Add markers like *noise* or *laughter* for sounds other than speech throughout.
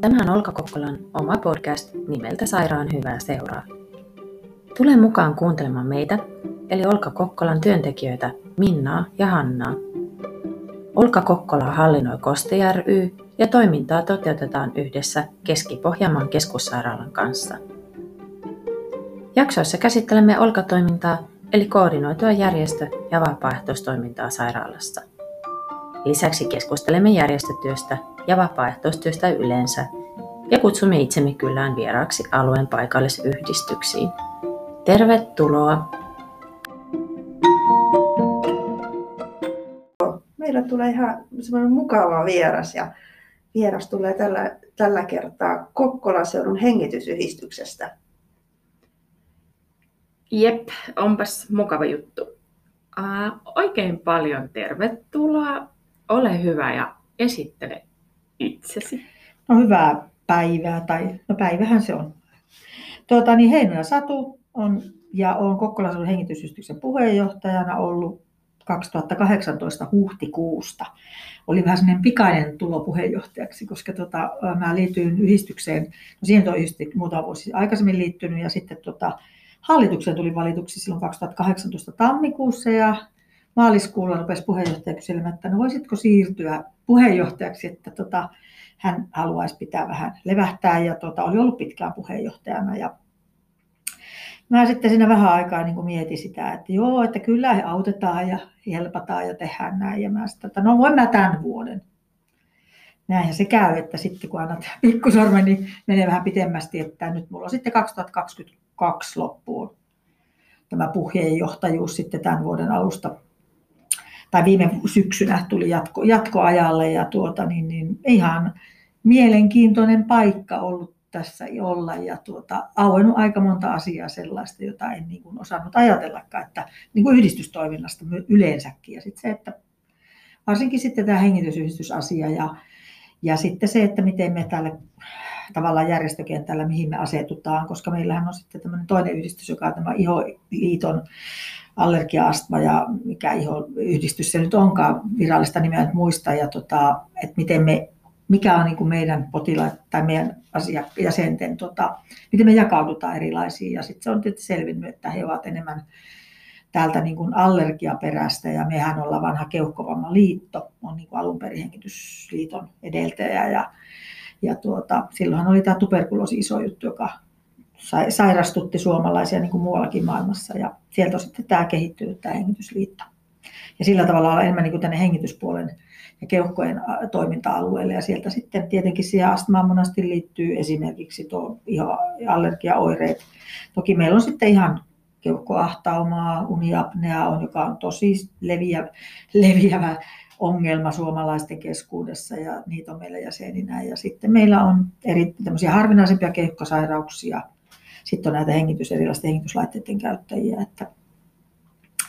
Tämä on Olka Kokkolan oma podcast nimeltä Sairaan hyvää seuraa. Tule mukaan kuuntelemaan meitä, eli Olka Kokkolan työntekijöitä Minnaa ja Hannaa. Olka Kokkola hallinnoi Koste ry ja toimintaa toteutetaan yhdessä Keski-Pohjanmaan keskussairaalan kanssa. Jaksoissa käsittelemme Olka-toimintaa, eli koordinoitua järjestö- ja vapaaehtoistoimintaa sairaalassa. Lisäksi keskustelemme järjestötyöstä ja vapaaehtoistyöstä yleensä ja kutsumme itsemme kyllään vieraaksi alueen paikallisyhdistyksiin. Tervetuloa! Meillä tulee ihan semmoinen mukava vieras ja vieras tulee tällä, tällä kertaa Kokkolan seudun hengitysyhdistyksestä. Jep, onpas mukava juttu. Uh, oikein paljon tervetuloa. Ole hyvä ja esittele itsesi. No hyvää päivää, tai no päivähän se on. Tuota, niin Heinola Satu on, ja olen Kokkolan hengitysyhdistyksen puheenjohtajana ollut 2018 huhtikuusta. Oli vähän sellainen pikainen tulo puheenjohtajaksi, koska tota, mä liityin yhdistykseen, no siihen on yhdisty muutama vuosi aikaisemmin liittynyt, ja sitten tota, hallitukseen tuli valituksi silloin 2018 tammikuussa, ja maaliskuulla rupesi puheenjohtaja kyselemään, että no voisitko siirtyä puheenjohtajaksi, että tota, hän haluaisi pitää vähän levähtää ja tota, oli ollut pitkään puheenjohtajana. Ja mä sitten siinä vähän aikaa niin mietin sitä, että joo, että kyllä he autetaan ja helpataan ja tehdään näin. Ja mä sitten, että no voin mä tämän vuoden. Näinhän se käy, että sitten kun annat *laughs* pikkusormen, niin menee vähän pitemmästi, että nyt mulla on sitten 2022 loppuun tämä puheenjohtajuus sitten tämän vuoden alusta tai viime syksynä tuli jatko, jatkoajalle ja tuota, niin, niin ihan mielenkiintoinen paikka ollut tässä olla ja tuota, auennut aika monta asiaa sellaista, jota en niin kuin osannut ajatellakaan, että niin kuin yhdistystoiminnasta yleensäkin. Ja sitten se, että varsinkin sitten tämä hengitysyhdistysasia ja, ja sitten se, että miten me tälle tavallaan järjestökentällä, mihin me asetutaan, koska meillähän on sitten tämmöinen toinen yhdistys, joka on tämä IHO-liiton allergia-astma ja mikä iho-yhdistys se nyt onkaan, virallista nimeä nyt muista, ja tota, että miten me, mikä on niin kuin meidän potilaat tai meidän jäsenten, tota, miten me jakaudutaan erilaisiin. Ja sitten se on tietysti selvinnyt, että he ovat enemmän täältä niin kuin allergiaperäistä ja mehän ollaan vanha keuhkovamman liitto, on niin kuin alun perin hengitysliiton edeltäjä ja, ja tuota, silloinhan oli tämä tuberkuloosi iso juttu, joka sairastutti suomalaisia niin kuin muuallakin maailmassa. Ja sieltä on sitten tämä kehittynyt, tämä hengitysliitto. Ja sillä tavalla on enemmän niin kuin tänne hengityspuolen ja keuhkojen toiminta-alueelle. Ja sieltä sitten tietenkin siihen astmaan monasti liittyy esimerkiksi tuo allergiaoireet. Toki meillä on sitten ihan keuhkoahtaumaa, uniapnea on, joka on tosi leviä, leviävä ongelma suomalaisten keskuudessa ja niitä on meillä jäseninä. Ja sitten meillä on eri harvinaisempia keuhkosairauksia, sitten on näitä hengitys, erilaisten hengityslaitteiden käyttäjiä. Että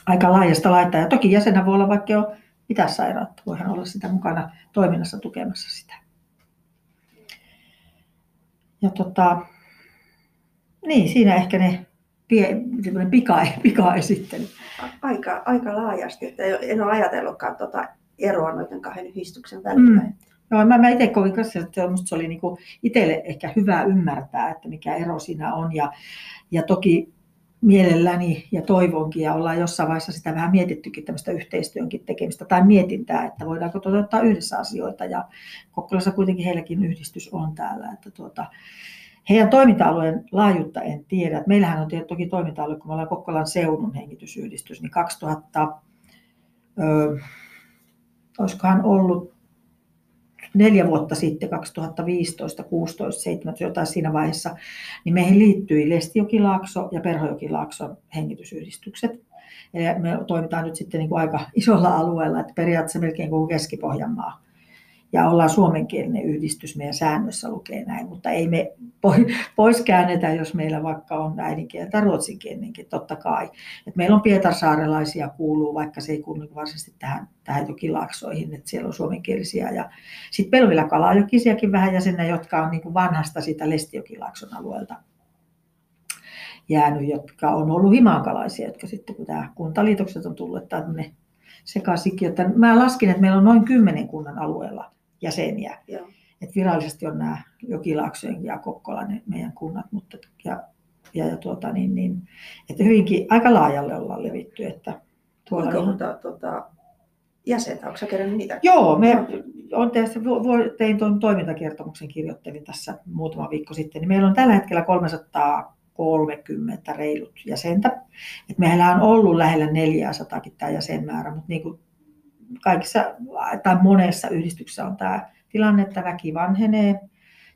aika laajasta laittaa. Ja toki jäsenä voi olla vaikka jo mitä sairautta, voihan olla sitä mukana toiminnassa tukemassa sitä. Ja tota, niin, siinä ehkä ne pika, pika-esittely. Aika, aika laajasti, että en ole ajatellutkaan tuota eroa noiden kahden yhdistyksen välillä. Mm. Joo, mä, mä itse kovin kanssa, että musta se oli niin itselle ehkä hyvä ymmärtää, että mikä ero siinä on. Ja, ja toki mielelläni ja toivonkin ja ollaan jossain vaiheessa sitä vähän mietittykin tämmöistä yhteistyönkin tekemistä tai mietintää, että voidaanko toteuttaa yhdessä asioita ja Kokkolassa kuitenkin heilläkin yhdistys on täällä, että tuota, heidän toiminta-alueen laajuutta en tiedä. Meillähän on toki toiminta-alue, kun me ollaan Kokkolan seudun hengitysyhdistys, niin 2000, ö, olisikohan ollut neljä vuotta sitten, 2015, 16, 17, jotain siinä vaiheessa, niin meihin liittyi Lestijokilaakso ja Perhojokilaakson hengitysyhdistykset. Ja me toimitaan nyt sitten niin kuin aika isolla alueella, että periaatteessa melkein koko Keski-Pohjanmaa ja ollaan suomenkielinen yhdistys, meidän säännössä lukee näin, mutta ei me pois käännetä, jos meillä vaikka on äidinkieltä ruotsinkielinenkin, totta kai. Et meillä on pietarsaarelaisia kuuluu, vaikka se ei kuulu varsinaisesti tähän, tähän jokilaaksoihin, että siellä on suomenkielisiä. Ja sitten meillä on vielä kalajokisiakin vähän jäsenä, jotka on niin vanhasta sitä Lestijokilaakson alueelta jäänyt, jotka on ollut himaankalaisia, jotka sitten kun tämä kuntaliitokset on tullut, että sekaisinkin, että mä laskin, että meillä on noin kymmenen kunnan alueella jäseniä. Joo. että virallisesti on nämä Jokilaaksojen ja Kokkola ne meidän kunnat, mutta ja, ja, ja tuota, niin, niin, että hyvinkin aika laajalle ollaan levitty. Että tuolla Kuinka monta tuota, jäsentä, onko kerännyt niitä? Joo, me on tässä, tein tuon toimintakertomuksen, kirjoittelin tässä muutama viikko sitten, niin meillä on tällä hetkellä 330 reilut jäsentä. Et meillä on ollut lähellä 400 tämä jäsenmäärä, mutta niin kuin kaikissa tai monessa yhdistyksessä on tämä tilanne, että väki vanhenee,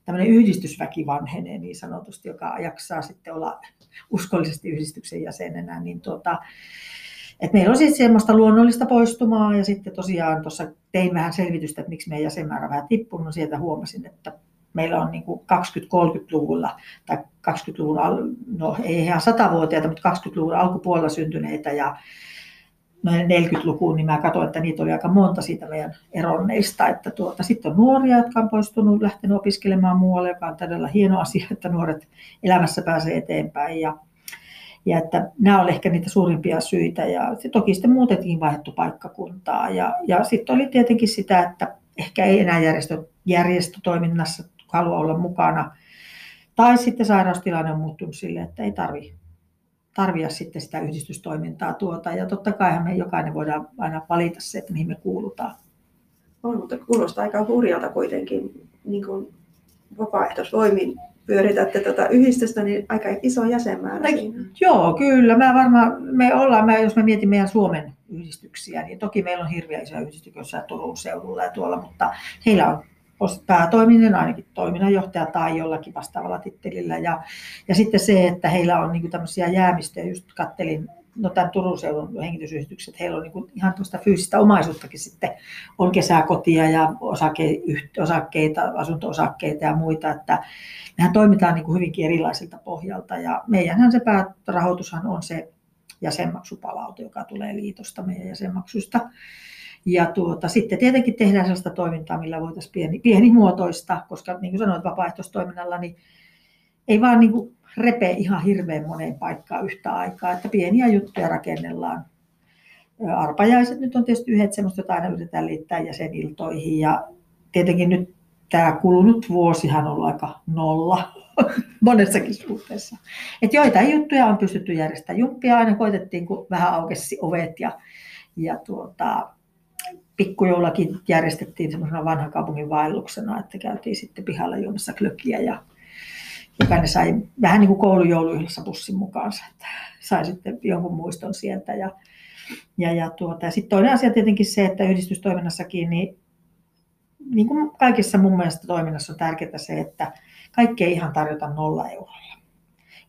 tämmöinen yhdistysväki vanhenee niin sanotusti, joka jaksaa sitten olla uskollisesti yhdistyksen jäsenenä, niin tuota, et meillä on siis semmoista luonnollista poistumaa ja sitten tosiaan tuossa tein vähän selvitystä, että miksi meidän jäsenmäärä vähän tippunut. No sieltä huomasin, että meillä on niin 20-30-luvulla tai 20-luvun, no ei ihan 100-vuotiaita, mutta 20-luvun alkupuolella syntyneitä ja noin 40-lukuun, niin mä katsoin, että niitä oli aika monta siitä meidän eronneista. Että tuota, sitten on nuoria, jotka on poistunut, lähtenyt opiskelemaan muualle, joka on todella hieno asia, että nuoret elämässä pääsee eteenpäin. Ja, ja että nämä olivat ehkä niitä suurimpia syitä. Ja toki sitten muutettiin vaihdettu paikkakuntaa. Ja, ja sitten oli tietenkin sitä, että ehkä ei enää järjestö, järjestötoiminnassa halua olla mukana. Tai sitten sairaustilanne on muuttunut sille, että ei tarvitse tarvia sitten sitä yhdistystoimintaa tuota. Ja totta kai me jokainen voidaan aina valita se, että mihin me kuulutaan. On, mutta kuulostaa aika hurjalta kuitenkin niin kuin vapaaehtoisvoimin pyöritätte tätä yhdistystä, niin aika iso jäsenmäärä no, siinä. Joo, kyllä. Mä varmaan, me ollaan, mä, jos mä mietin meidän Suomen yhdistyksiä, niin toki meillä on hirveä isoja yhdistyksiä Turun seudulla ja tuolla, mutta heillä on päätoiminen, ainakin toiminnanjohtaja tai jollakin vastaavalla tittelillä. Ja, ja sitten se, että heillä on niin tämmöisiä jäämistöjä, just kattelin no tämän Turun seudun hengitysyhdistykset, heillä on niin ihan tuosta fyysistä omaisuuttakin sitten, on kesäkotia ja osake, osakkeita, asunto-osakkeita ja muita, että mehän toimitaan niin hyvinkin erilaisilta pohjalta ja meidänhän se päärahoitushan on se jäsenmaksupalaute, joka tulee liitosta meidän jäsenmaksusta. Ja tuota, sitten tietenkin tehdään sellaista toimintaa, millä voitaisiin pieni, pienimuotoista, koska niin kuin sanoit vapaaehtoistoiminnalla, niin ei vaan niin kuin repe ihan hirveän moneen paikkaan yhtä aikaa, että pieniä juttuja rakennellaan. Arpajaiset nyt on tietysti yhdet semmoista, joita aina yritetään liittää jäseniltoihin ja tietenkin nyt tämä kulunut vuosihan on ollut aika nolla *laughs* monessakin suhteessa. Et joitain juttuja on pystytty järjestämään. Jumppia aina koitettiin, kun vähän aukesi ovet ja, ja tuota, pikkujoulakin järjestettiin semmoisena vanhan kaupungin vaelluksena, että käytiin sitten pihalla juomassa klökiä ja jokainen sai vähän niin kuin koulujoulujuhlassa bussin mukaansa, että sai sitten jonkun muiston sieltä. Ja, ja, ja, tuota, ja sitten toinen asia tietenkin se, että yhdistystoiminnassakin, niin, niin kuin kaikissa mun mielestä toiminnassa on tärkeää se, että kaikki ei ihan tarjota nolla eurolla.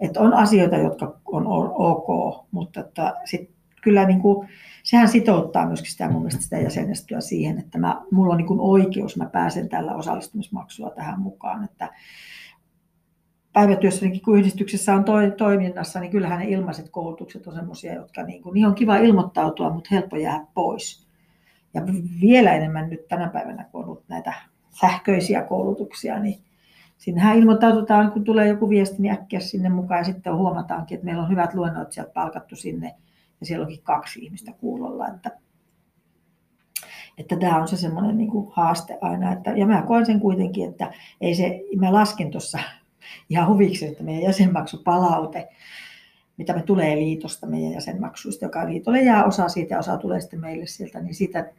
Että on asioita, jotka on ok, mutta että sit kyllä niin kuin, sehän sitouttaa myöskin sitä mun sitä jäsenestöä siihen, että mä, mulla on niin kuin oikeus, mä pääsen tällä osallistumismaksua tähän mukaan. Että päivätyössäkin, kun yhdistyksessä on toi, toiminnassa, niin kyllähän ne ilmaiset koulutukset on sellaisia, jotka niin kuin, niin on kiva ilmoittautua, mutta helppo jää pois. Ja vielä enemmän nyt tänä päivänä, kun on ollut näitä sähköisiä koulutuksia, niin sinnehän ilmoittaututaan, kun tulee joku viesti, niin äkkiä sinne mukaan ja sitten huomataankin, että meillä on hyvät luennoitsijat palkattu sinne ja siellä onkin kaksi ihmistä kuulolla. Että, että tämä on se semmoinen niin kuin haaste aina. Että, ja mä koen sen kuitenkin, että ei se, mä lasken tuossa ihan huviksi, että meidän jäsenmaksupalaute, mitä me tulee liitosta meidän jäsenmaksuista, joka liitolle jää osa siitä ja osa tulee sitten meille sieltä, niin siitä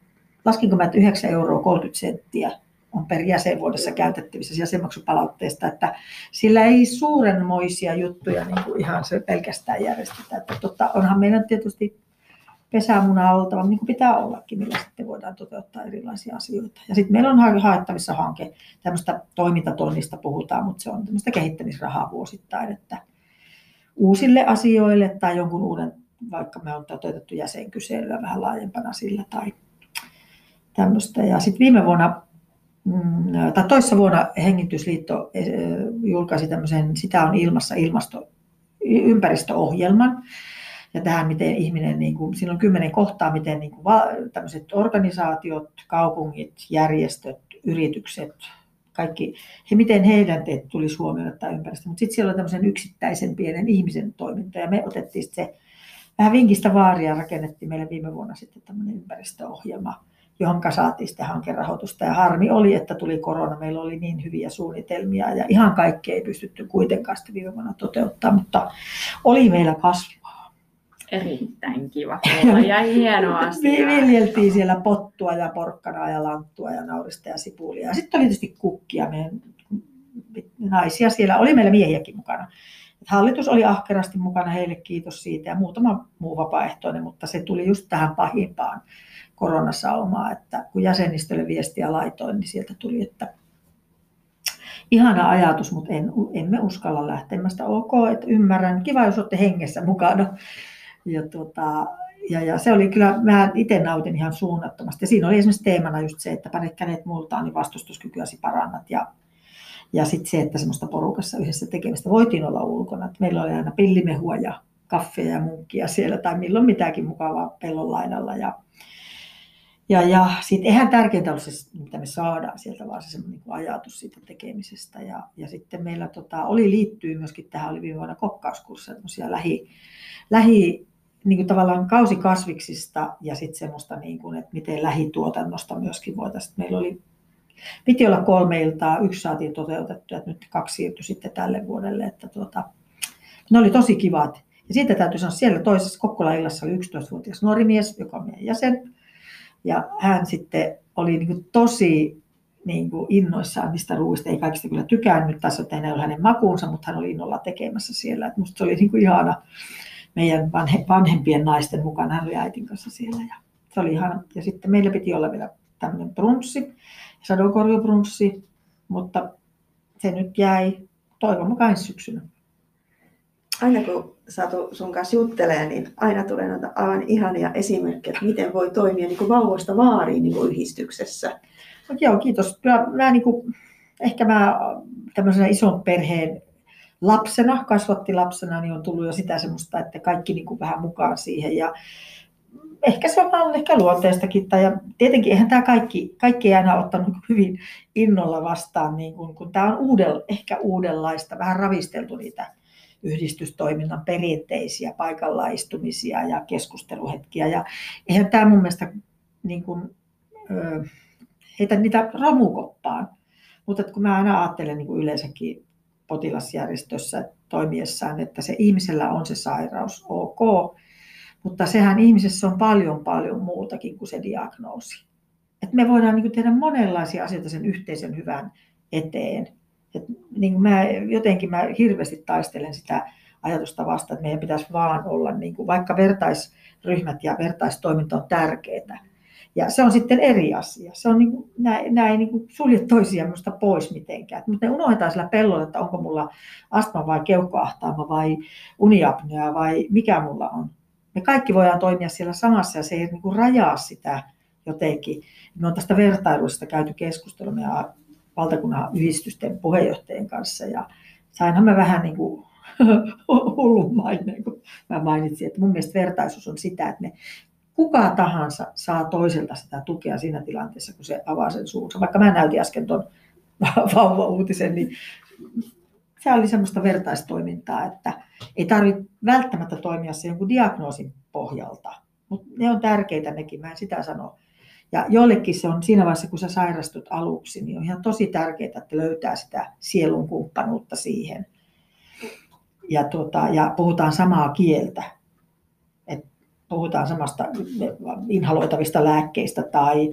laskinko mä, että 9 euroa 30 senttiä on per jäsenvuodessa käytettävissä jäsenmaksupalautteesta, että sillä ei suurenmoisia juttuja niin kuin ihan se pelkästään järjestetä. Että totta, onhan meillä tietysti pesämuna oltava, niin kuin pitää ollakin, millä sitten voidaan toteuttaa erilaisia asioita. Ja sitten meillä on haettavissa hanke, tämmöistä toimintatonnista puhutaan, mutta se on tämmöistä kehittämisrahaa vuosittain, että uusille asioille tai jonkun uuden, vaikka me on toteutettu jäsenkyselyä vähän laajempana sillä tai tämmöistä. Ja sitten viime vuonna tai toissa vuonna Hengitysliitto julkaisi tämmöisen Sitä on ilmassa ilmasto, ympäristöohjelman, ja tähän, miten ihminen, niin kuin, siinä on kymmenen kohtaa, miten niin kuin, tämmöiset organisaatiot, kaupungit, järjestöt, yritykset, kaikki, he, miten heidän teet tulisi huomioida ympäristö. Mutta sitten siellä on tämmöisen yksittäisen pienen ihmisen toiminta, ja me otettiin se vähän vinkistä vaaria, rakennettiin meille viime vuonna sitten tämmöinen ympäristöohjelma, johon saatiin sitä hankerahoitusta. Ja harmi oli, että tuli korona. Meillä oli niin hyviä suunnitelmia ja ihan kaikkea ei pystytty kuitenkaan sitten viime vuonna toteuttaa, mutta oli meillä kasvua. Erittäin kiva kuulla ja hieno *laughs* asia. Viljeltiin siellä pottua ja porkkanaa ja lanttua ja naurista ja sipulia. Ja sitten oli tietysti kukkia. Meidän naisia siellä, oli meillä miehiäkin mukana. Hallitus oli ahkerasti mukana, heille kiitos siitä ja muutama muu vapaaehtoinen, mutta se tuli just tähän pahimpaan koronasaumaa, että kun jäsenistölle viestiä laitoin, niin sieltä tuli, että ihana ajatus, mutta en, emme uskalla lähtemästä. Ok, että ymmärrän. Kiva, jos olette hengessä mukana. Ja, tuota, ja, ja se oli kyllä, mä itse nautin ihan suunnattomasti. Ja siinä oli esimerkiksi teemana just se, että pane kädet multaan, niin vastustuskykyäsi parannat. Ja, ja sitten se, että semmoista porukassa yhdessä tekemistä voitiin olla ulkona. Että meillä oli aina pillimehua ja kaffeja ja munkkia siellä tai milloin mitäkin mukavaa pellon laidalla. Ja, ja, ja sitten eihän tärkeintä ole se, mitä me saadaan sieltä, vaan se semmoinen niin ajatus siitä tekemisestä. Ja, ja sitten meillä tota, oli liittyy myöskin tähän, oli viime vuonna kokkauskursseja, lähi, lähi niin kuin tavallaan kausikasviksista ja sitten semmoista, niin kuin, että miten lähituotannosta myöskin voitaisiin. Meillä oli, piti olla kolme iltaa, yksi saatiin toteutettua, että nyt kaksi siirtyi sitten tälle vuodelle. Että tuota, ne oli tosi kivat. Ja siitä täytyy sanoa, siellä toisessa Kokkola-illassa oli 11-vuotias nuori mies, joka on meidän jäsen. Ja hän sitten oli niin kuin tosi niin kuin innoissaan niistä ruuista. Ei kaikista kyllä tykännyt, tässä ei ole hänen makuunsa, mutta hän oli innolla tekemässä siellä. Et musta se oli niin kuin ihana meidän vanhempien naisten mukana. Hän oli äitin kanssa siellä. Ja se oli ihana. Ja sitten meillä piti olla vielä tämmöinen brunssi, sadokorjubrunssi, mutta se nyt jäi toivon mukaan syksynä aina kun Satu sun kanssa juttelee, niin aina tulee noita aivan ihania esimerkkejä, että miten voi toimia niin kuin vauvasta vaariin niin kuin yhdistyksessä. No, joo, kiitos. Mä, mä niin kuin, ehkä mä tämmöisenä ison perheen lapsena, kasvattilapsena, niin on tullut jo sitä semmoista, että kaikki niin kuin vähän mukaan siihen. Ja ehkä se on vaan ehkä luonteestakin. Tai, ja tietenkin eihän tämä kaikki, kaikki ei aina ottanut hyvin innolla vastaan, niin kun, kun tämä on uudel, ehkä uudenlaista, vähän ravisteltu niitä yhdistystoiminnan perinteisiä paikallaistumisia ja keskusteluhetkiä. Ja eihän tämä mun mielestä niin kuin, heitä niitä romukoppaan. Mutta kun mä aina ajattelen niin kuin yleensäkin potilasjärjestössä toimiessaan, että se ihmisellä on se sairaus, ok, mutta sehän ihmisessä on paljon paljon muutakin kuin se diagnoosi. Et me voidaan niin tehdä monenlaisia asioita sen yhteisen hyvän eteen. Et niin mä, jotenkin mä hirveästi taistelen sitä ajatusta vastaan, että meidän pitäisi vaan olla, niin kuin, vaikka vertaisryhmät ja vertaistoiminta on tärkeää. Ja se on sitten eri asia. Se on niin kuin, nämä, nämä ei niin kuin sulje toisia minusta pois mitenkään. Mutta ne unohdetaan sillä pellolla, että onko mulla astma vai keuhkoahtaama vai uniapnea vai mikä mulla on. Me kaikki voidaan toimia siellä samassa ja se ei niin kuin rajaa sitä jotenkin. Me on tästä vertailuista käyty keskustelua valtakunnan yhdistysten puheenjohtajien kanssa ja sainhan mä vähän niin kuin *laughs* hullun maineen, kun mä mainitsin, että mun mielestä vertaisuus on sitä, että me kuka tahansa saa toiselta sitä tukea siinä tilanteessa, kun se avaa sen suunsa. Vaikka mä näytin äsken tuon *laughs* vauva-uutisen, niin se oli semmoista vertaistoimintaa, että ei tarvitse välttämättä toimia se jonkun diagnoosin pohjalta, mutta ne on tärkeitä nekin, mä en sitä sano. Ja jollekin se on siinä vaiheessa, kun sä sairastut aluksi, niin on ihan tosi tärkeää, että löytää sitä sielun kumppanuutta siihen. Ja, tuota, ja puhutaan samaa kieltä. Puhutaan samasta inhaloitavista lääkkeistä tai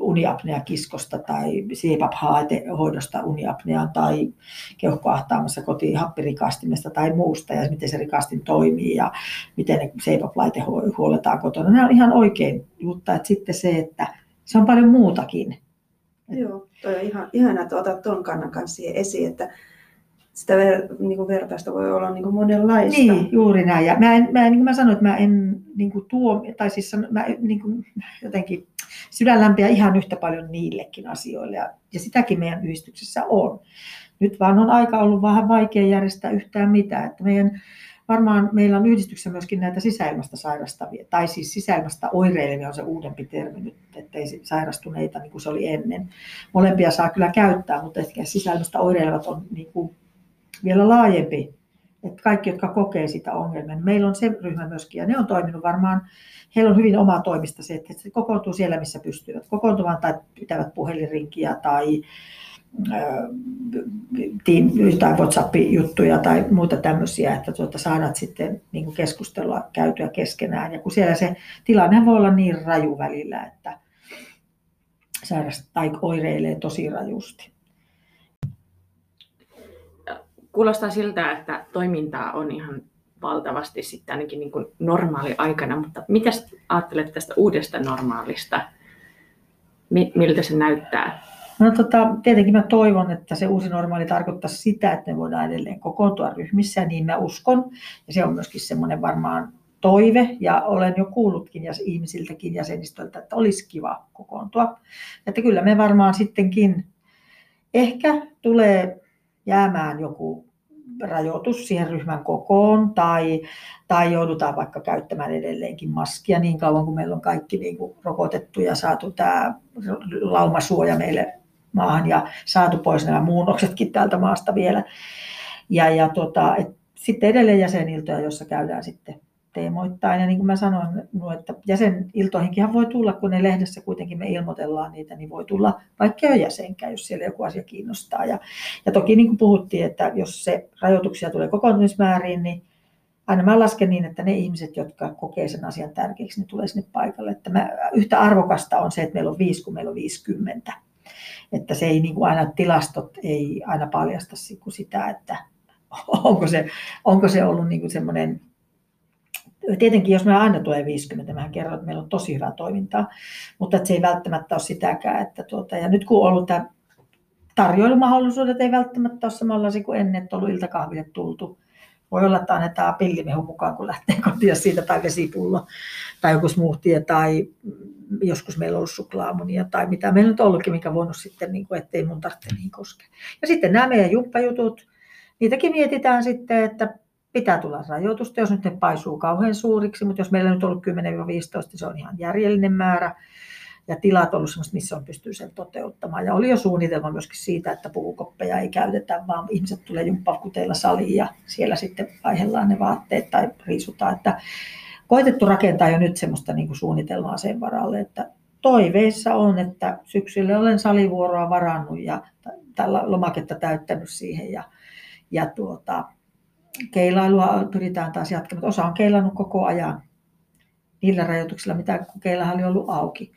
uniapneakiskosta tai CPAP-hoidosta uniapneaan tai keuhkoahtaamassa kotiin happirikastimesta tai muusta ja miten se rikastin toimii ja miten ne CPAP-laite huoletaan kotona. Nämä on ihan oikein, mutta että sitten se, että se on paljon muutakin. Joo, toi on ihan, ihana, että otat tuon kannan kanssa siihen esiin, että sitä ver, niin vertaista voi olla niin kuin monenlaista. Niin, juuri näin. Ja mä, en, mä, niin kuin mä sanoin, että mä en niin kuin tuo, tai siis mä niin kuin jotenkin sydänlämpiä ihan yhtä paljon niillekin asioille. Ja, ja sitäkin meidän yhdistyksessä on. Nyt vaan on aika ollut vähän vaikea järjestää yhtään mitään. Että meidän, varmaan meillä on yhdistyksessä myöskin näitä sisäilmasta sairastavia, tai siis sisäilmasta oireilevia on se uudempi termi nyt, ettei sairastuneita niin kuin se oli ennen. Molempia saa kyllä käyttää, mutta ehkä sisäilmasta oireilevat on niin kuin vielä laajempi Että kaikki, jotka kokee sitä ongelmia, niin meillä on se ryhmä myöskin, ja ne on toiminut varmaan, heillä on hyvin oma toimista se, että se kokoontuu siellä, missä pystyvät kokoontumaan tai pitävät puhelinrinkiä tai team, tai WhatsApp-juttuja tai muuta tämmöisiä, että tuota, saadaan sitten niin kuin keskustella käytyä keskenään. Ja kun siellä se tilanne voi olla niin raju välillä, että sairastaa tai oireilee tosi rajusti. Kuulostaa siltä, että toimintaa on ihan valtavasti sitten ainakin niin kuin normaali aikana, mutta mitä ajattelet tästä uudesta normaalista? Miltä se näyttää? No tota, tietenkin mä toivon, että se uusi normaali tarkoittaa sitä, että me voidaan edelleen kokoontua ryhmissä, niin mä uskon. Ja se on myöskin semmoinen varmaan toive, ja olen jo kuullutkin ja ihmisiltäkin jäsenistöltä, että olisi kiva kokoontua. Että kyllä me varmaan sittenkin ehkä tulee jäämään joku rajoitus siihen ryhmän kokoon tai, tai joudutaan vaikka käyttämään edelleenkin maskia niin kauan kuin meillä on kaikki niin kuin rokotettu ja saatu tämä laumasuoja meille maahan ja saatu pois nämä muunnoksetkin täältä maasta vielä. Ja, ja tota, et sitten edelleen jäseniltoja, jossa käydään sitten teemoittain. Ja niin kuin mä sanoin, no, että jäseniltoihinkin voi tulla, kun ne lehdessä kuitenkin me ilmoitellaan niitä, niin voi tulla vaikka jo jäsenkään, jos siellä joku asia kiinnostaa. Ja, ja toki niin kuin puhuttiin, että jos se rajoituksia tulee kokoontumismääriin, niin aina mä lasken niin, että ne ihmiset, jotka kokee sen asian tärkeäksi, niin tulee sinne paikalle. Että mä, yhtä arvokasta on se, että meillä on viisi, kun meillä on 50. Että se ei niin kuin aina, tilastot ei aina paljasta sitä, että onko se, onko se ollut niin kuin semmoinen Tietenkin, jos me aina tulee 50, mä kerron, että meillä on tosi hyvää toimintaa, mutta että se ei välttämättä ole sitäkään. Että tuota, ja nyt kun on ollut tämä tarjoilumahdollisuudet ei välttämättä ole samanlaisia kuin ennen, että on ollut iltakahville tultu. Voi olla, että annetaan pillimehu mukaan, kun lähtee *laughs* kotiin siitä, tai vesipullo, tai joku smoothie, tai joskus meillä on ollut suklaamunia, tai mitä meillä nyt ollutkin, mikä voinut sitten, niin kuin, ettei mun tarvitse niin koskea. Ja sitten nämä meidän jumppajutut, niitäkin mietitään sitten, että pitää tulla rajoitusta, jos nyt ne paisuu kauhean suuriksi, mutta jos meillä on nyt ollut 10-15, se on ihan järjellinen määrä. Ja tilat on ollut sellaista, missä on pystyy sen toteuttamaan. Ja oli jo suunnitelma myöskin siitä, että puvukoppeja ei käytetä, vaan ihmiset tulee jumppakuteilla saliin ja siellä sitten vaihellaan ne vaatteet tai riisutaan. Että koitettu rakentaa jo nyt semmoista niin kuin suunnitelmaa sen varalle, että toiveissa on, että syksyllä olen salivuoroa varannut ja tällä lomaketta täyttänyt siihen ja, ja tuota, keilailua pyritään taas jatkamaan. Osa on keilannut koko ajan niillä rajoituksilla, mitä keilahan oli ollut auki.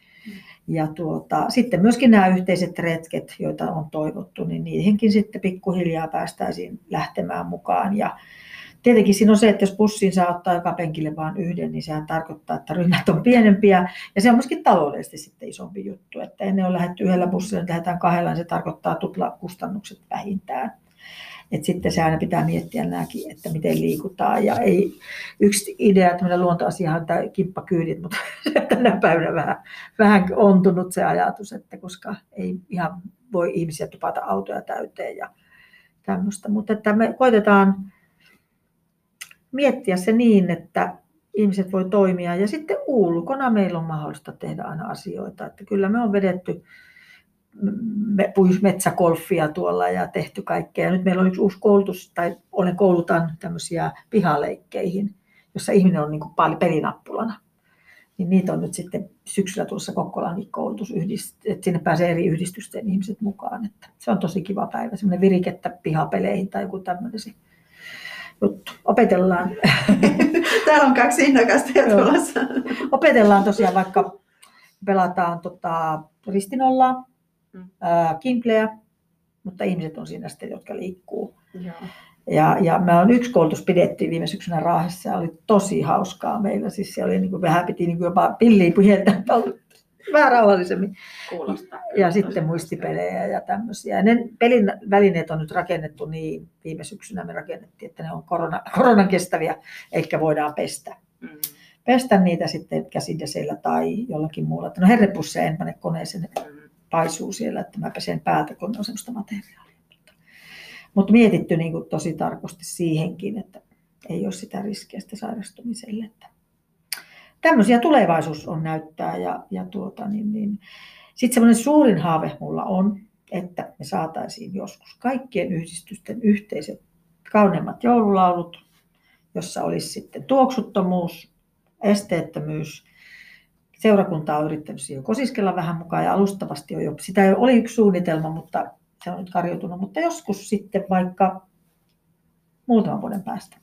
Ja tuota, sitten myöskin nämä yhteiset retket, joita on toivottu, niin niihinkin sitten pikkuhiljaa päästäisiin lähtemään mukaan. Ja tietenkin siinä on se, että jos bussiin saa ottaa joka penkille vain yhden, niin sehän tarkoittaa, että ryhmät on pienempiä. Ja se on myöskin taloudellisesti sitten isompi juttu, että ennen on lähdetty yhdellä bussilla, että lähdetään kahdella, niin se tarkoittaa tuplakustannukset vähintään. Et sitten se aina pitää miettiä nämäkin, että miten liikutaan. Ja ei, yksi idea, tämmöinen luontoasia on tämä kimppakyydit, mutta *laughs* tänä päivänä vähän, vähän ontunut se ajatus, että koska ei ihan voi ihmisiä tupata autoja täyteen ja tämmöistä. Mutta että me koitetaan miettiä se niin, että ihmiset voi toimia. Ja sitten ulkona meillä on mahdollista tehdä aina asioita. Että kyllä me on vedetty metsäkolfia tuolla ja tehty kaikkea. Nyt meillä on yksi uusi koulutus, tai olen koulutan tämmöisiä pihaleikkeihin, jossa ihminen on niin kuin paljon pelinappulana. Niin niitä on nyt sitten syksyllä tuossa Kokkolan koulutus, että sinne pääsee eri yhdistysten ihmiset mukaan. Että se on tosi kiva päivä, semmoinen virikettä pihapeleihin tai joku tämmöinen juttu. Opetellaan. *laughs* Täällä on kaksi innokasta tulossa. Opetellaan tosiaan vaikka pelataan tota, ristinollaa, mm. kimpleä, mutta ihmiset on siinä sitten, jotka liikkuu. Joo. Ja, ja mä on yksi koulutus pidettiin viime syksynä Raahessa ja oli tosi hauskaa meillä. Siis se oli niin kuin, vähän piti niin kuin jopa pilliä puheltaa *laughs* vähän rauhallisemmin. Kuulostaa. Ja sitten muistipelejä ja tämmöisiä. Ja ne pelin välineet on nyt rakennettu niin, viime syksynä me rakennettiin, että ne on korona, koronan kestäviä, eikä voidaan pestä. Mm. Pestä niitä sitten käsidesellä tai jollakin muulla. No herrepusseja en pane koneeseen, mm paisuu siellä, että mä pesen päältä, kun on semmoista materiaalia. Mutta, mutta mietitty niin kuin tosi tarkasti siihenkin, että ei ole sitä riskiä sitä sairastumiselle. Että tämmöisiä tulevaisuus on näyttää. Ja, ja tuota, niin, niin. Sitten semmoinen suurin haave mulla on, että me saataisiin joskus kaikkien yhdistysten yhteiset kauneimmat joululaulut, jossa olisi sitten tuoksuttomuus, esteettömyys. Seurakunta on yrittänyt siihen kosiskella vähän mukaan ja alustavasti on jo, sitä jo oli yksi suunnitelma, mutta se on nyt karjoutunut, mutta joskus sitten vaikka muutaman vuoden päästä.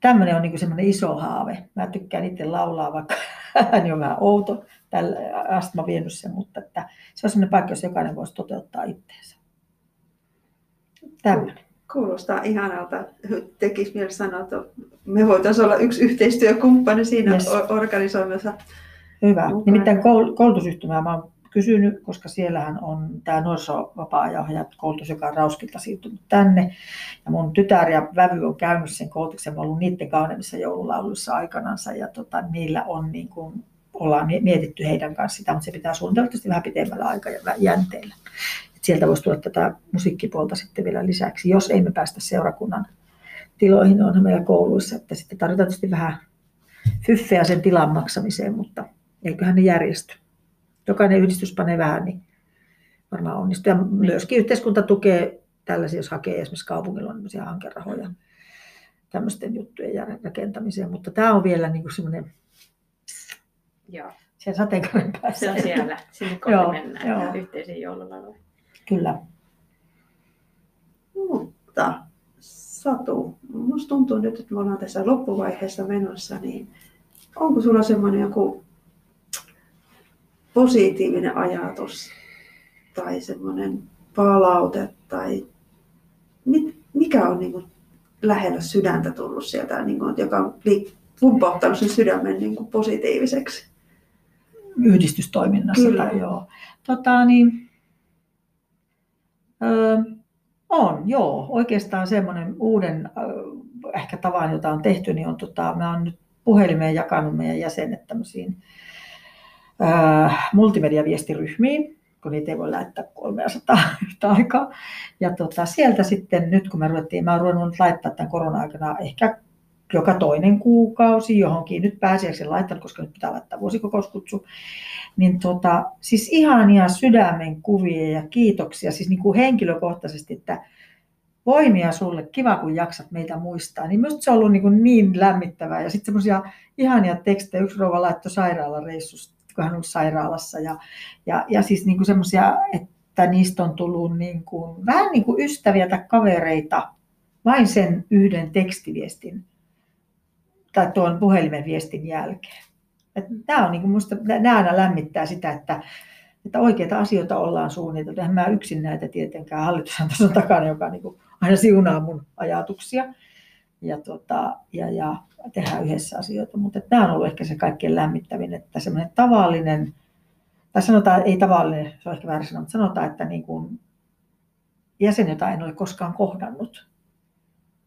Tämmöinen on niin semmoinen iso haave. Mä tykkään itse laulaa, vaikka *laughs* ääni on vähän outo, tällä astma vienyt sen, mutta että se on semmoinen paikka, jossa jokainen voisi toteuttaa itteensä. Tämmöinen. Kuulostaa ihanalta. Tekisi mieli sanoa, että me voitaisiin olla yksi yhteistyökumppani siinä yes. organisoimassa. Hyvä. Mukana. Nimittäin koul- koulutusyhtymää mä oon kysynyt, koska siellähän on tämä nuorisovapaa-ajan koulutus, joka on Rauskilta siirtynyt tänne. Ja mun tytär ja vävy on käynyt sen koulutuksen. Mä ollut niiden kauneimmissa joululauluissa aikanansa ja tota, niillä on niin kuin, ollaan mie- mietitty heidän kanssa sitä, mutta se pitää suunnitella vähän pitemmällä aikajänteellä. Et sieltä voisi tulla tätä musiikkipuolta sitten vielä lisäksi, jos ei me päästä seurakunnan tiloihin, onhan meillä kouluissa, että sitten tarvitaan tietysti vähän fyffeä sen tilan maksamiseen, mutta eiköhän ne järjesty. Jokainen yhdistys panee vähän, niin varmaan onnistuu. Ja myöskin yhteiskunta tukee tällaisia, jos hakee esimerkiksi kaupungilla on hankerahoja tämmöisten juttujen jär- rakentamiseen, mutta tämä on vielä niin semmoinen Joo, siellä sateenkaaren päässä. se siellä, sinne kohti Joo, mennään joo. yhteisiin joululauluihin. Kyllä. Mutta Satu, musta tuntuu nyt, että me ollaan tässä loppuvaiheessa menossa, niin onko sulla semmoinen joku positiivinen ajatus tai semmoinen palaute tai mit, mikä on niin kuin lähellä sydäntä tullut sieltä, niin kuin, joka on pumpauttanut sen sydämen niin kuin positiiviseksi? yhdistystoiminnassa. Kyllä. Tai joo. Tota, niin, öö, on, joo. Oikeastaan semmoinen uuden ehkä tavan, jota on tehty, niin on, tota, mä oon nyt puhelimeen jakanut meidän jäsenet tämmöisiin öö, multimediaviestiryhmiin, kun niitä ei voi lähettää 300 *laughs* yhtä aikaa. Ja tota, sieltä sitten nyt, kun me ruvettiin, mä oon ruvennut laittaa tämän korona-aikana ehkä joka toinen kuukausi johonkin, nyt pääsiäisen laittanut, koska nyt pitää laittaa vuosikokouskutsu, niin tota, siis ihania sydämen kuvia ja kiitoksia, siis niin kuin henkilökohtaisesti, että voimia sulle, kiva kun jaksat meitä muistaa, niin minusta se on ollut niin, niin lämmittävää. Ja sitten semmoisia ihania tekstejä, yksi rouva laittoi sairaalareissusta, kun hän on ollut sairaalassa, ja, ja, ja siis niin kuin semmoisia, että niistä on tullut niin kuin, vähän niin kuin ystäviä tai kavereita vain sen yhden tekstiviestin tai tuon puhelimen viestin jälkeen. Että nämä, on niin kuin musta, nämä aina lämmittää sitä, että, että oikeita asioita ollaan suunniteltu. Eihän mä yksin näitä tietenkään. Hallitus on takana, joka niin kuin aina siunaa mun ajatuksia ja, tota, ja, ja tehdään yhdessä asioita. Mutta tämä on ollut ehkä se kaikkein lämmittävin, että semmoinen tavallinen, tai sanotaan, ei tavallinen, se on ehkä väärä sana, mutta sanotaan, että niin kuin jäsen, jota en ole koskaan kohdannut,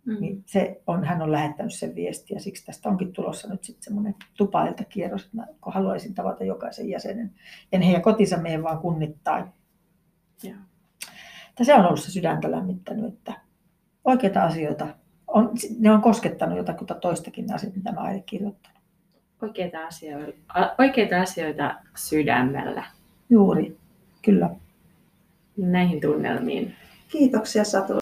Mm. niin se on, hän on lähettänyt sen viestiä. Siksi tästä onkin tulossa nyt sitten semmoinen tupailta kierros, että mä kun haluaisin tavata jokaisen jäsenen. En heidän kotinsa mene vaan kunnittain. Että se on ollut se sydäntä lämmittänyt, että oikeita asioita, on, ne on koskettanut jotakuta toistakin asiat, mitä mä olen kirjoittanut. Oikeita, asioita, oikeita asioita sydämellä Juuri, kyllä. näihin tunnelmiin. Kiitoksia Satu